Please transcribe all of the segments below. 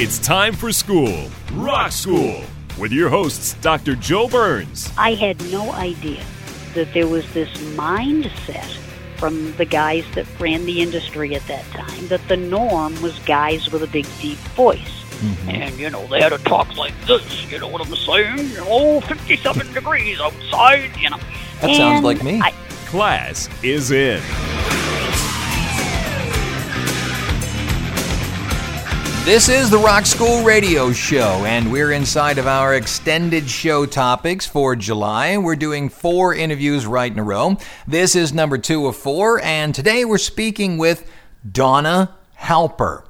It's time for school, Rock School, with your hosts, Dr. Joe Burns. I had no idea that there was this mindset from the guys that ran the industry at that time that the norm was guys with a big, deep voice. Mm-hmm. And, you know, they had to talk like this, you know what I'm saying? You know, 57 degrees outside, you know. That sounds like me. I, Class is in. This is the Rock School Radio Show, and we're inside of our extended show topics for July. We're doing four interviews right in a row. This is number two of four, and today we're speaking with Donna Halper.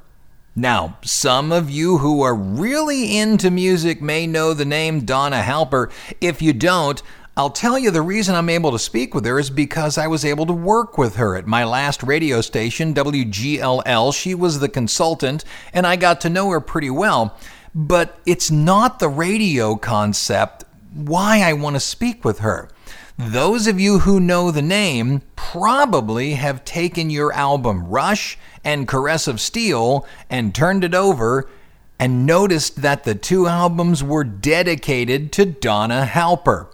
Now, some of you who are really into music may know the name Donna Halper. If you don't, I'll tell you the reason I'm able to speak with her is because I was able to work with her at my last radio station, WGLL. She was the consultant, and I got to know her pretty well. But it's not the radio concept why I want to speak with her. Those of you who know the name probably have taken your album Rush and Caress of Steel and turned it over and noticed that the two albums were dedicated to Donna Halper.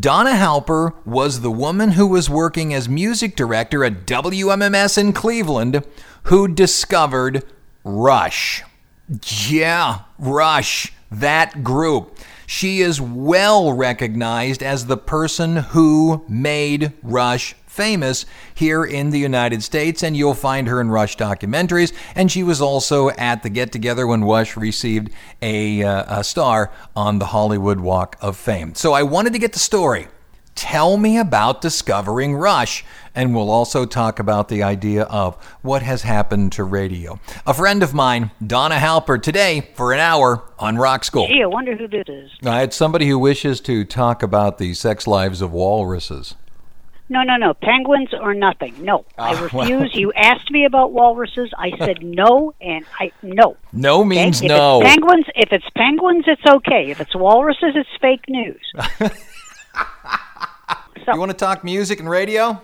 Donna Halper was the woman who was working as music director at WMMS in Cleveland who discovered Rush. Yeah, Rush, that group. She is well recognized as the person who made Rush famous here in the United States, and you'll find her in Rush documentaries. And she was also at the get together when Rush received a, uh, a star on the Hollywood Walk of Fame. So I wanted to get the story. Tell me about discovering Rush, and we'll also talk about the idea of what has happened to radio. A friend of mine, Donna Halper, today for an hour on Rock School. gee, I wonder who this is. I had somebody who wishes to talk about the sex lives of walruses. No, no, no. Penguins or nothing. No. I Ah, well. refuse. You asked me about walruses. I said no, and I no. No Okay? means if no. It's penguins, if it's penguins, it's okay. If it's walruses, it's fake news. You want to talk music and radio?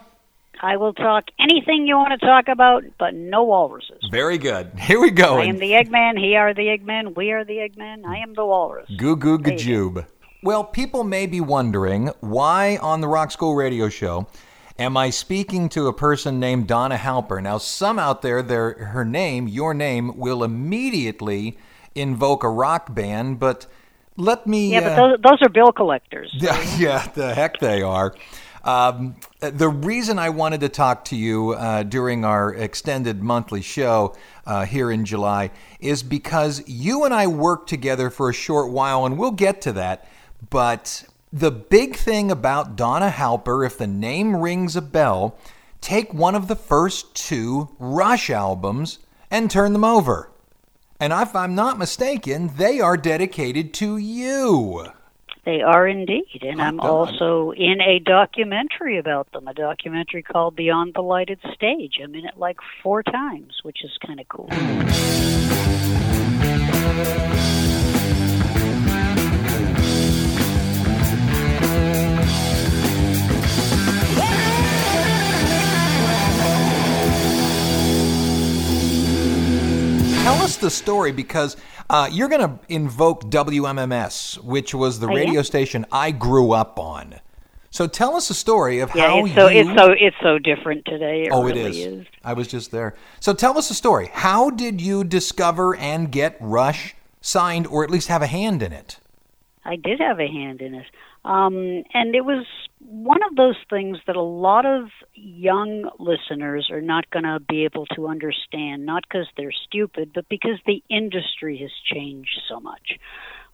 I will talk anything you want to talk about, but no walruses. Very good. Here we go. I am the Eggman. He are the Eggman. We are the Eggman. I am the walrus. Goo Goo There you Gajoob. Well, people may be wondering why on the Rock School Radio Show am I speaking to a person named Donna Halper? Now, some out there, their her name, your name, will immediately invoke a rock band, but let me. Yeah, uh, but those, those are bill collectors. Yeah, yeah, the heck they are. Um, the reason I wanted to talk to you uh, during our extended monthly show uh, here in July is because you and I worked together for a short while, and we'll get to that. But the big thing about Donna Halper, if the name rings a bell, take one of the first two Rush albums and turn them over. And if I'm not mistaken, they are dedicated to you. They are indeed. And I'm God. also in a documentary about them, a documentary called Beyond the Lighted Stage. I'm in it like four times, which is kind of cool. Tell us the story because uh, you're going to invoke WMMS, which was the am. radio station I grew up on. So tell us the story of Yeah, how it's so you. it's so it's so different today. It oh, really it is. is. I was just there. So tell us the story. How did you discover and get Rush signed, or at least have a hand in it? I did have a hand in it. Um, and it was one of those things that a lot of young listeners are not going to be able to understand, not because they're stupid, but because the industry has changed so much.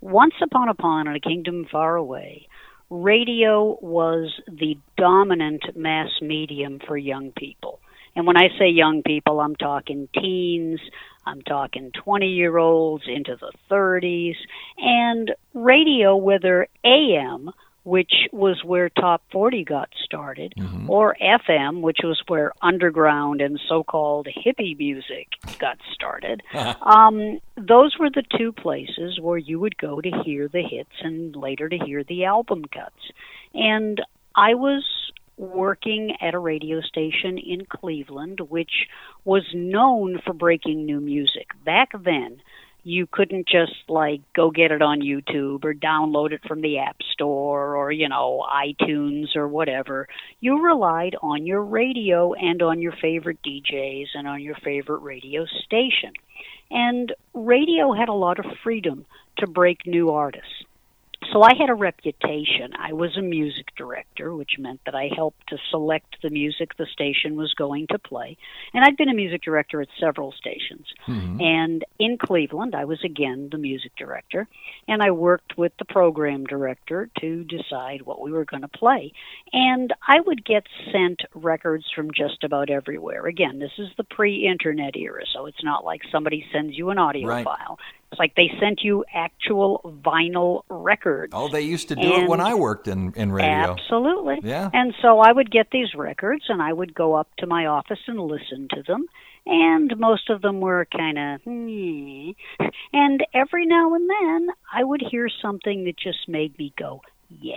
Once upon a pond in a kingdom far away, radio was the dominant mass medium for young people. And when I say young people, I'm talking teens, I'm talking 20 year olds into the 30s, and radio, whether AM which was where Top 40 got started, mm-hmm. or FM, which was where underground and so called hippie music got started. um, those were the two places where you would go to hear the hits and later to hear the album cuts. And I was working at a radio station in Cleveland, which was known for breaking new music. Back then, you couldn't just like go get it on YouTube or download it from the App Store or, you know, iTunes or whatever. You relied on your radio and on your favorite DJs and on your favorite radio station. And radio had a lot of freedom to break new artists. So I had a reputation. I was a music director, which meant that I helped to select the music the station was going to play. And I'd been a music director at several stations. Mm-hmm. And in Cleveland, I was again the music director. And I worked with the program director to decide what we were going to play. And I would get sent records from just about everywhere. Again, this is the pre internet era, so it's not like somebody sends you an audio right. file. It's like they sent you actual vinyl records. Oh, they used to do and it when I worked in, in radio. Absolutely. Yeah. And so I would get these records and I would go up to my office and listen to them. And most of them were kind of, hmm. and every now and then I would hear something that just made me go, yeah.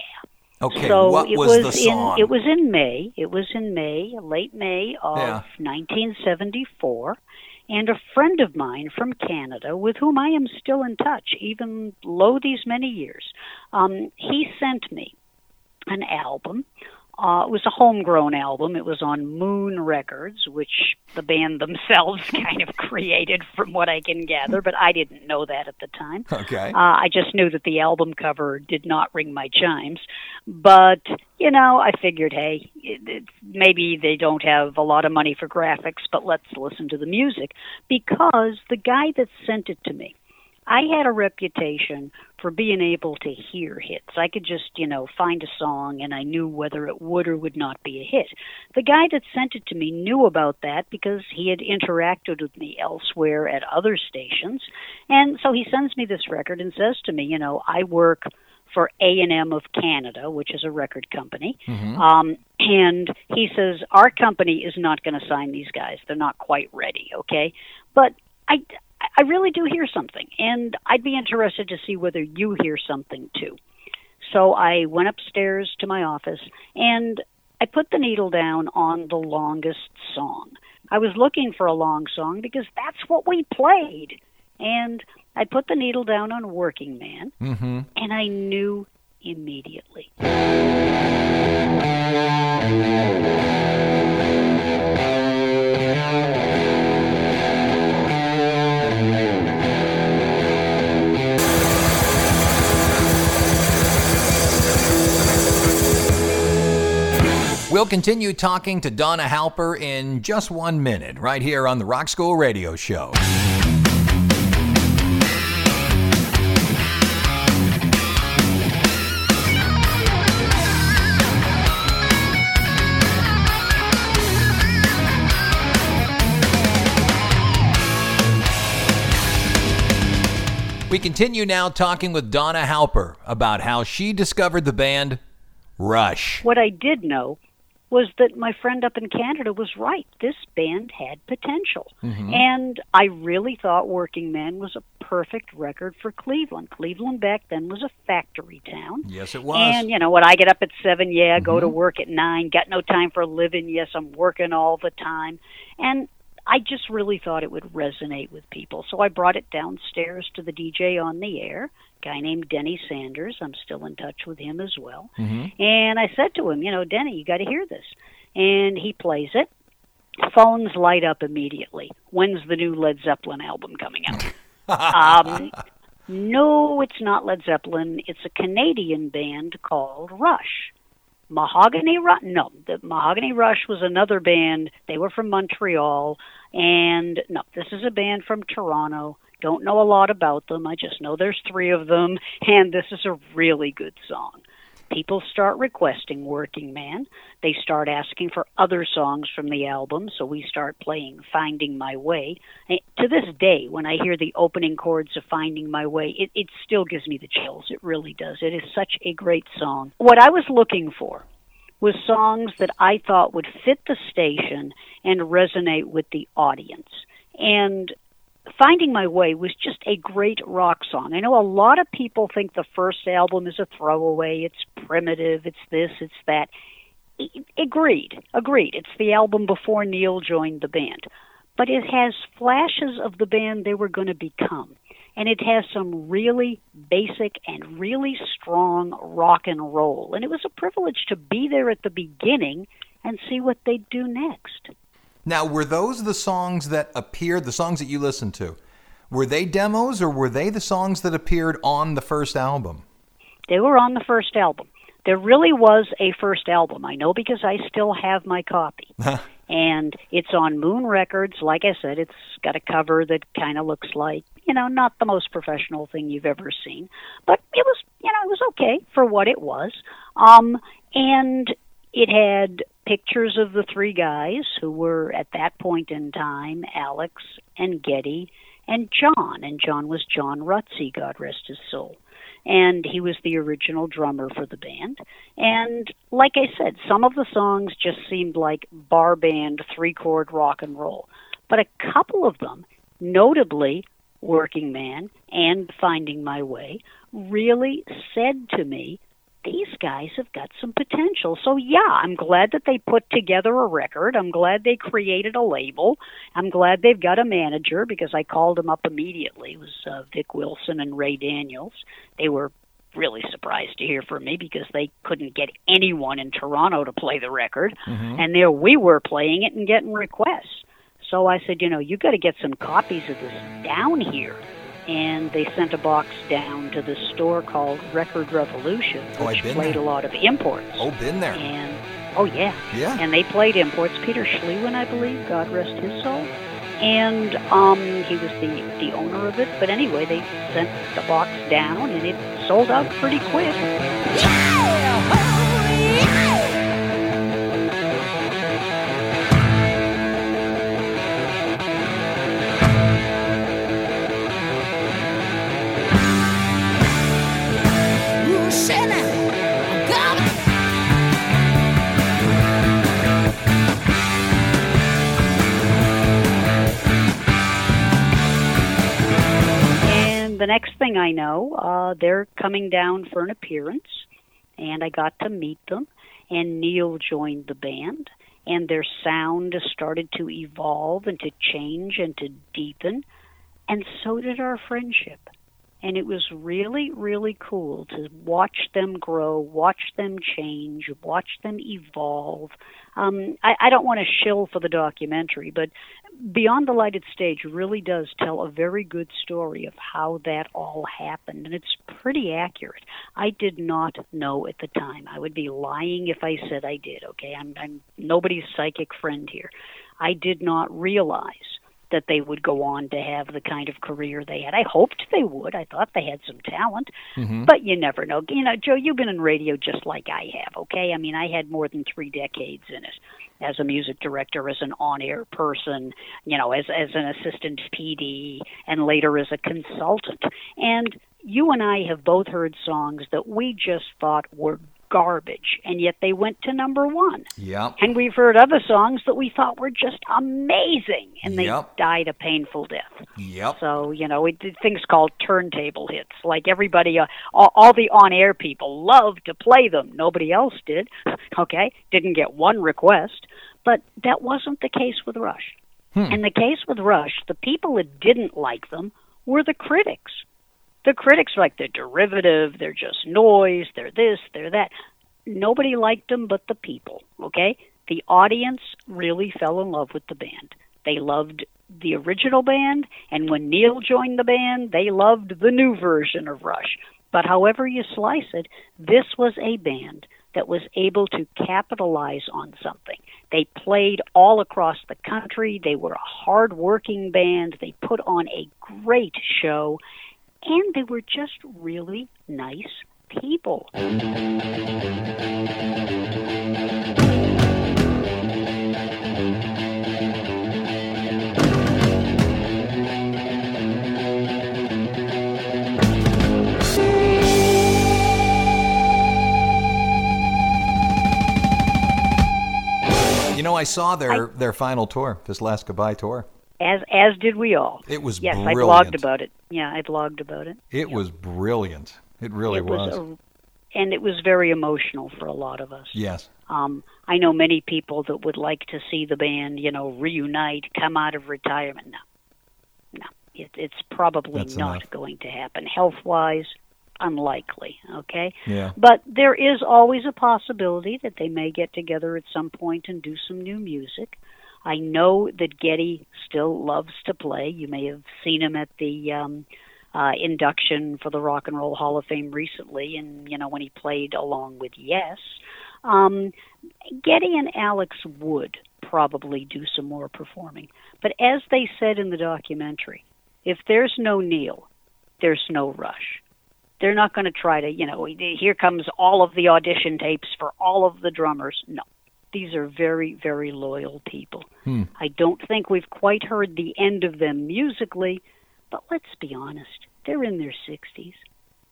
Okay, so what it was, was the song? In, it was in May. It was in May, late May of yeah. 1974 and a friend of mine from Canada, with whom I am still in touch, even lo these many years, um, he sent me an album. Uh, it was a homegrown album. It was on Moon Records, which the band themselves kind of created, from what I can gather, but I didn't know that at the time. Okay. Uh, I just knew that the album cover did not ring my chimes. But, you know, I figured, hey, it, it, maybe they don't have a lot of money for graphics, but let's listen to the music. Because the guy that sent it to me, I had a reputation for being able to hear hits. I could just, you know, find a song and I knew whether it would or would not be a hit. The guy that sent it to me knew about that because he had interacted with me elsewhere at other stations. And so he sends me this record and says to me, you know, I work for A&M of Canada, which is a record company. Mm-hmm. Um, and he says, Our company is not going to sign these guys. They're not quite ready, okay? But I, I really do hear something, and I'd be interested to see whether you hear something too. So I went upstairs to my office and I put the needle down on the longest song. I was looking for a long song because that's what we played. And I put the needle down on Working Man, mm-hmm. and I knew immediately. We'll continue talking to Donna Halper in just one minute, right here on the Rock School Radio Show. We continue now talking with Donna Halper about how she discovered the band Rush. What I did know was that my friend up in Canada was right. This band had potential. Mm-hmm. And I really thought Working Man was a perfect record for Cleveland. Cleveland back then was a factory town. Yes, it was. And, you know, when I get up at 7, yeah, mm-hmm. go to work at 9, got no time for living, yes, I'm working all the time. And I just really thought it would resonate with people. So I brought it downstairs to the DJ on the air guy named Denny Sanders. I'm still in touch with him as well. Mm-hmm. And I said to him, you know, Denny, you got to hear this. And he plays it. Phones light up immediately. When's the new Led Zeppelin album coming out? um, no, it's not Led Zeppelin. It's a Canadian band called Rush. Mahogany Rush? No, the Mahogany Rush was another band. They were from Montreal. And no, this is a band from Toronto. Don't know a lot about them. I just know there's three of them, and this is a really good song. people start requesting Working Man. They start asking for other songs from the album, so we start playing Finding My Way. And to this day, when I hear the opening chords of Finding My Way, it, it still gives me the chills. It really does. It is such a great song. What I was looking for was songs that I thought would fit the station and resonate with the audience. And Finding My Way was just a great rock song. I know a lot of people think the first album is a throwaway, it's primitive, it's this, it's that. Agreed, agreed. It's the album before Neil joined the band. But it has flashes of the band they were going to become. And it has some really basic and really strong rock and roll. And it was a privilege to be there at the beginning and see what they'd do next. Now, were those the songs that appeared, the songs that you listened to? Were they demos or were they the songs that appeared on the first album? They were on the first album. There really was a first album. I know because I still have my copy. and it's on Moon Records. Like I said, it's got a cover that kind of looks like, you know, not the most professional thing you've ever seen, but it was, you know, it was okay for what it was. Um, and it had pictures of the three guys who were at that point in time Alex and Geddy and John. And John was John Rutsey, God rest his soul. And he was the original drummer for the band. And like I said, some of the songs just seemed like bar band, three chord rock and roll. But a couple of them, notably Working Man and Finding My Way, really said to me these guys have got some potential. So, yeah, I'm glad that they put together a record. I'm glad they created a label. I'm glad they've got a manager because I called them up immediately. It was uh, Vic Wilson and Ray Daniels. They were really surprised to hear from me because they couldn't get anyone in Toronto to play the record. Mm-hmm. And there we were playing it and getting requests. So I said, you know, you've got to get some copies of this down here and they sent a box down to the store called Record Revolution, oh, which played there. a lot of imports. Oh, been there. And oh yeah, yeah. And they played imports. Peter Schliewen, I believe, God rest his soul, and um, he was the the owner of it. But anyway, they sent the box down, and it sold out pretty quick. The next thing I know, uh, they're coming down for an appearance, and I got to meet them. And Neil joined the band, and their sound started to evolve and to change and to deepen, and so did our friendship. And it was really, really cool to watch them grow, watch them change, watch them evolve. Um, I, I don't want to shill for the documentary, but Beyond the Lighted Stage really does tell a very good story of how that all happened, and it's pretty accurate. I did not know at the time. I would be lying if I said I did, okay? I'm, I'm nobody's psychic friend here. I did not realize that they would go on to have the kind of career they had. I hoped they would. I thought they had some talent, mm-hmm. but you never know. You know, Joe, you've been in radio just like I have, okay? I mean, I had more than 3 decades in it as a music director, as an on-air person, you know, as as an assistant PD and later as a consultant. And you and I have both heard songs that we just thought were garbage, and yet they went to number one. Yep. And we've heard other songs that we thought were just amazing, and they yep. died a painful death. Yep. So you know, we did things called turntable hits. Like everybody, uh, all, all the on-air people loved to play them. Nobody else did. okay, didn't get one request, but that wasn't the case with Rush. Hmm. And the case with Rush, the people that didn't like them were the critics the critics were like they're derivative, they're just noise, they're this, they're that. Nobody liked them but the people, okay? The audience really fell in love with the band. They loved the original band, and when Neil joined the band, they loved the new version of Rush. But however you slice it, this was a band that was able to capitalize on something. They played all across the country. They were a hard-working band. They put on a great show, and they were just really nice people. You know, I saw their their final tour, this last goodbye tour. As as did we all. It was brilliant. yes, brilliant. I blogged about it. Yeah, I blogged about it. It was brilliant. It really it was, was. a, and it was very emotional for a lot of us. yes. Um, I know many people that would like to see the band, you know, reunite, come out of retirement. No, no, it, it's probably That's not enough. going to happen. Health wise, unlikely. Okay, Yeah. but there is always a possibility that they may get together at some point and do some new music. I know that Geddy still loves to play. You may have seen him at the um, uh, induction for the Rock and Roll Hall of Fame recently, and you know when he played along with Yes. Um, Geddy and Alex would probably do some more performing, but as they said in the documentary, if there's no Neil, there's no Rush. They're not going to try to, you know, here comes all of the audition tapes for all of the drummers. No. These are very, very loyal people. Hmm. I don't think we've quite heard the end of them musically, but let's be honest, they're in their 60s.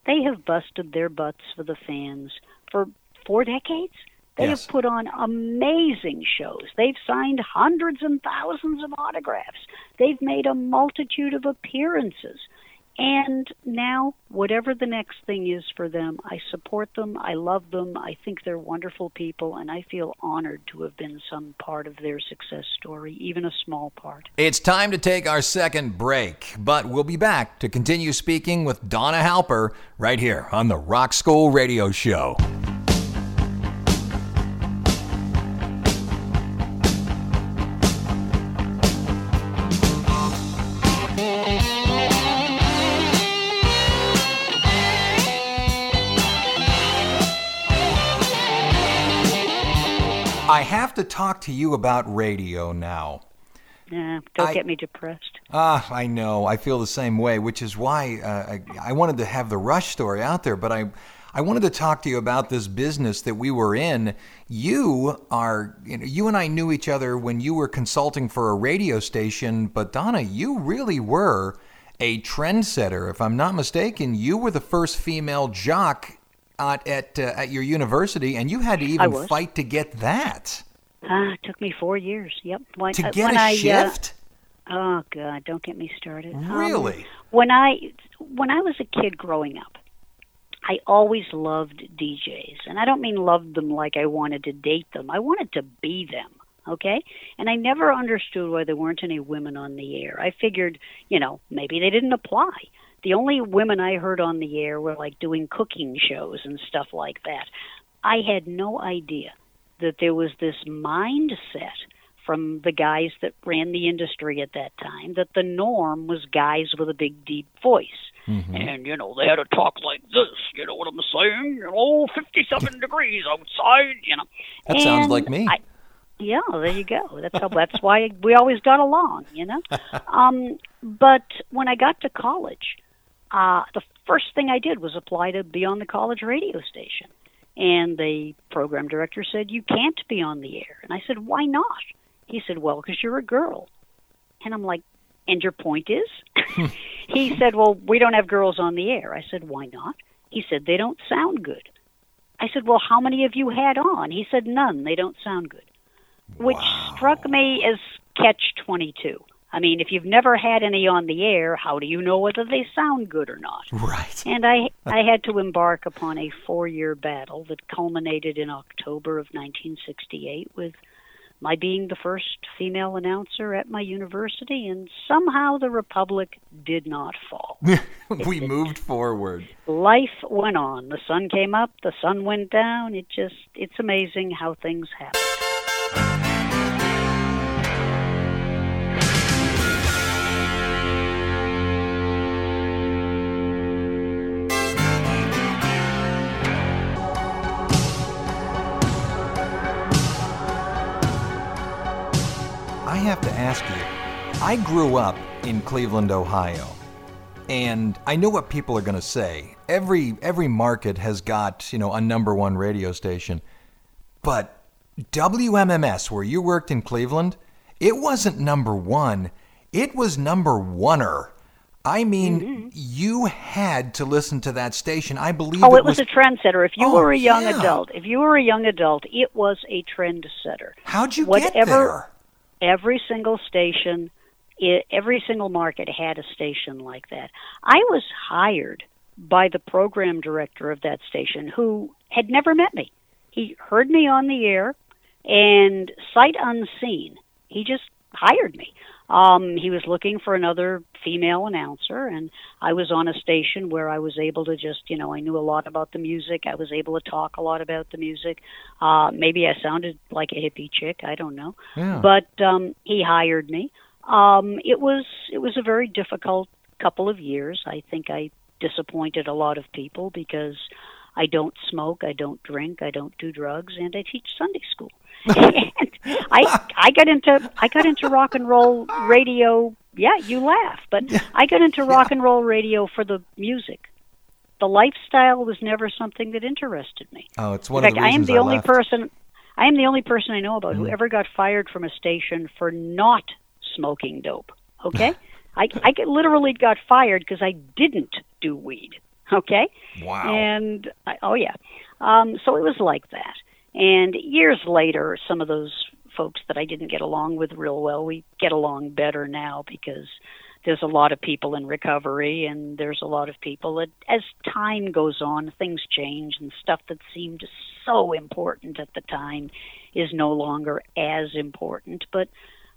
They have busted their butts for the fans for four decades. They Yes. have put on amazing shows. They've signed hundreds and thousands of autographs. They've made a multitude of appearances. And now, whatever the next thing is for them, I support them. I love them. I think they're wonderful people, and I feel honored to have been some part of their success story, even a small part. It's time to take our second break, but we'll be back to continue speaking with Donna Halper right here on the Rock School Radio Show. I have to talk to you about radio now. Nah, don't I- get me depressed. Ah, I know. I feel the same way, which is why uh, I, I wanted to have the Rush story out there. But I, I wanted to talk to you about this business that we were in. You are, you know, you and I knew each other when you were consulting for a radio station. But Donna, you really were a trendsetter. If I'm not mistaken, you were the first female jock at at, uh, at your university, and you had to even fight to get that Ah, it took me four years. Yep. When, to uh, get a I, uh, shift. Oh God, don't get me started. Um, Really? when I when I was a kid growing up, I always loved DJs, and I don't mean loved them like I wanted to date them. I wanted to be them. Okay, and I never understood why there weren't any women on the air. I figured, you know, maybe they didn't apply. The only women I heard on the air were like doing cooking shows and stuff like that. I had no idea that there was this mindset from the guys that ran the industry at that time that the norm was guys with a big deep voice. And you know, they had to talk like this, you know what I'm saying? You know, 57 degrees outside, you know. That sounds like me. I, yeah, there you go. That's how that's why we always got along, you know. Um but when I got to college, uh the first thing I did was apply to be on the college radio station. And the program director said, "You can't be on the air." And I said, "Why not?" He said, "Well, because you're a girl." And I'm like, "And your point is?" he said, "Well, we don't have girls on the air." I said, "Why not?" He said, "They don't sound good." I said, "Well, how many of you had on?" He said, "None. They don't sound good." Which struck me as catch 22. I mean, if you've never had any on the air, how do you know whether they sound good or not? Right. And I I had to embark upon a four-year battle that culminated in October of 1968 with my being the first female announcer at my university, and somehow the republic did not fall. we moved forward. Life went on. The sun came up, the sun went down. It just it's amazing how things happen. I have to ask you. I grew up in Cleveland, Ohio. And I know what people are going to say. Every every market has got, you know, a number 1 radio station. But WMMS where you worked in Cleveland, it wasn't number 1. It was number oneer. I mean, mm-hmm. you had to listen to that station. I believe. Oh, it, was, was, a trendsetter. If you oh, were a young yeah. adult, if you were a young adult, it was a trendsetter. How'd you Whatever, get there? Every single station, it, every single market had a station like that. I was hired by the program director of that station, who had never met me. He heard me on the air, and sight unseen, he just hired me. Um, he was looking for another female announcer, and I was on a station where I was able to just, you know, I knew a lot about the music. I was able to talk a lot about the music. Uh, maybe I sounded like a hippie chick. I don't know. Yeah. But um, he hired me. Um, it was it was a very difficult couple of years. I think I disappointed a lot of people because I don't smoke, I don't drink, I don't do drugs, and I teach Sunday school. I I got into I got into rock and roll radio. Yeah, you laugh, but I got into rock and roll radio for the music. The lifestyle was never something that interested me. Oh, it's one In fact, of the I am the I only left. person. I am the only person I know about mm. who ever got fired from a station for not smoking dope. Okay, I I literally got fired because I didn't do weed. Okay. Wow. And I, oh yeah, um, so it was like that. And years later, some of those folks that I didn't get along with real well, we get along better now because there's a lot of people in recovery and there's a lot of people that as time goes on things change and stuff that seemed so important at the time is no longer as important but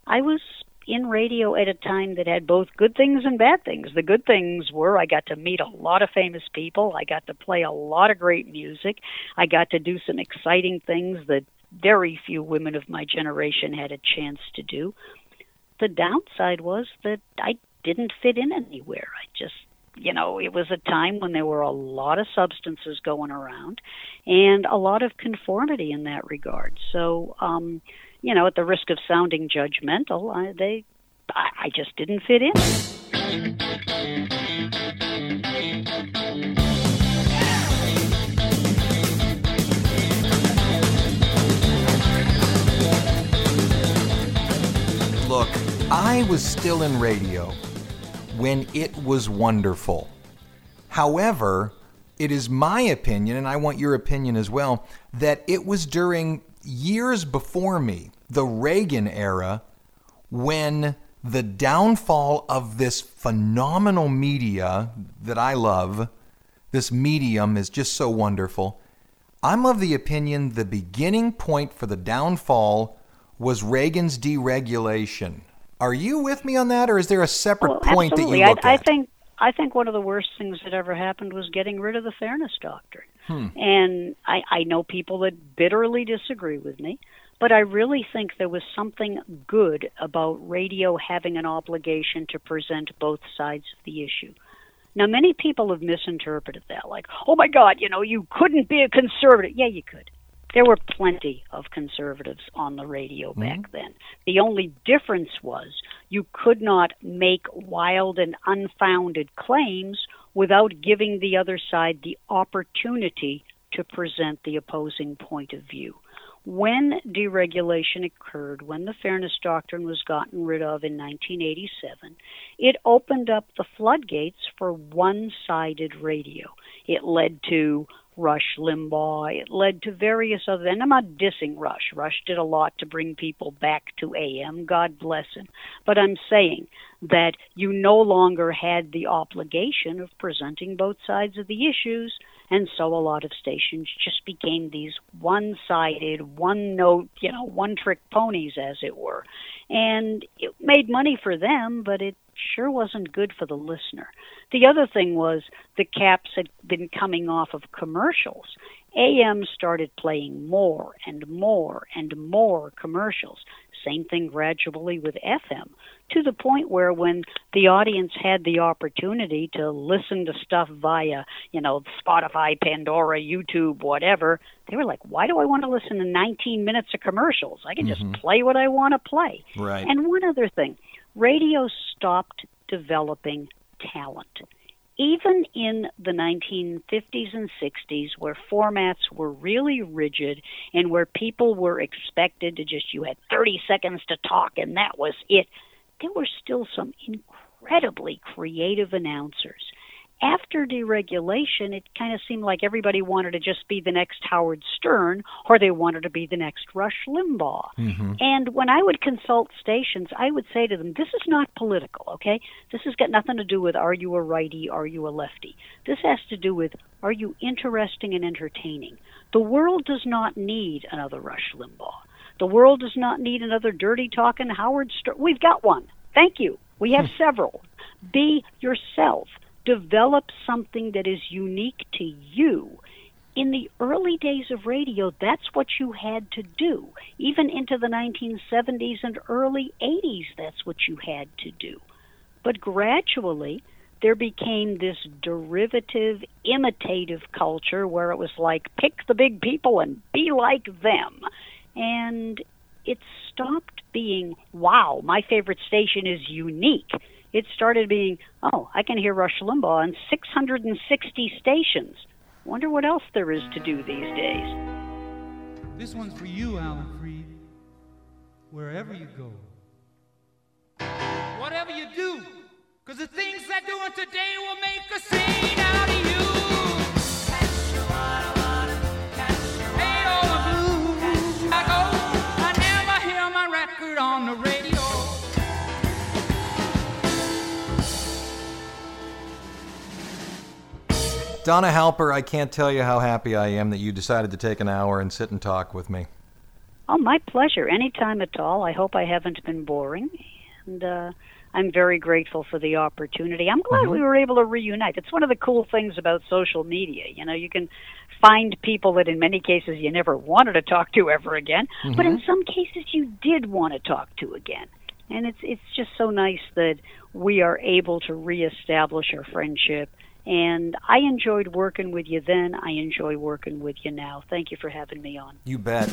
i was in radio at a time that had both good things and bad things. The good things were I got to meet a lot of famous people, I got to play a lot of great music, I got to do some exciting things that very few women of my generation had a chance to do. The downside was that I didn't fit in anywhere. I just you know, it was a time when there were a lot of substances going around and a lot of conformity in that regard. So, um, you know, at the risk of sounding judgmental, I, they, I, I just didn't fit in. Look, I was still in radio when it was wonderful. However, it is my opinion, and I want your opinion as well, that it was during years before me, the Reagan era, when the downfall of this phenomenal media that I love, this medium is just so wonderful. I'm of the opinion the beginning point for the downfall was Reagan's deregulation. Are you with me on that, or is there a separate well, point absolutely. that you look I, at? I think I think one of the worst things that ever happened was getting rid of the fairness doctrine. Hmm. And I, I know people that bitterly disagree with me, but I really think there was something good about radio having an obligation to present both sides of the issue. Now, many people have misinterpreted that, like, oh my God, you know, you couldn't be a conservative. Yeah, you could. There were plenty of conservatives on the radio mm-hmm. back then. The only difference was you could not make wild and unfounded claims without giving the other side the opportunity to present the opposing point of view. When deregulation occurred, when the Fairness Doctrine was gotten rid of in 1987, it opened up the floodgates for one sided radio. It led to Rush Limbaugh. It led to various other, and I'm not dissing Rush. Rush did a lot to bring people back to AM. God bless him. But I'm saying that you no longer had the obligation of presenting both sides of the issues, and so a lot of stations just became these one sided, one note, you know, one trick ponies, as it were. And it made money for them, but it sure wasn't good for the listener. The other thing was the caps had been coming off of commercials. AM started playing more and more and more commercials. Same thing gradually with FM, to the point where when the audience had the opportunity to listen to stuff via, you know, Spotify, Pandora, YouTube, whatever, they were like, why do I want to listen to 19 minutes of commercials? I can mm-hmm. just play what I want to play. Right. And one other thing radio stopped developing talent. even in the 1950s and 60s, where formats were really rigid and where people were expected to just, you had 30 seconds to talk and that was it, there were still some incredibly creative announcers after deregulation, it kind of seemed like everybody wanted to just be the next Howard Stern or they wanted to be the next Rush Limbaugh. Mm-hmm. And when I would consult stations, I would say to them, this is not political, okay? This has got nothing to do with are you a righty, are you a lefty? This has to do with are you interesting and entertaining? The world does not need another Rush Limbaugh. The world does not need another dirty talking Howard Stern. We've got one. Thank you. We have several. Be yourself develop something that is unique to you. In the early days of radio, that's what you had to do. Even into the 1970s and early 80s, that's what you had to do. But gradually, there became this derivative, imitative culture where it was like, pick the big people and be like them. And it stopped being, wow, my favorite station is unique it started being, oh, I can hear Rush Limbaugh on 660 stations. Wonder what else there is to do these days. This one's for you, Alan Freed. Wherever you go. Whatever you do, because the things I do today will make a scene out of you. Donna Halper, I can't tell you how happy I am that you decided to take an hour and sit and talk with me. Oh, my pleasure. Anytime at all. I hope I haven't been boring. And uh, I'm very grateful for the opportunity. I'm glad mm-hmm. we were able to reunite. It's one of the cool things about social media. You know, you can find people that in many cases you never wanted to talk to ever again, mm-hmm. but in mm-hmm. some cases you did want to talk to again. And it's it's just so nice that we are able to reestablish our friendship and I enjoyed working with you then. I enjoy working with you now. Thank you for having me on. You bet.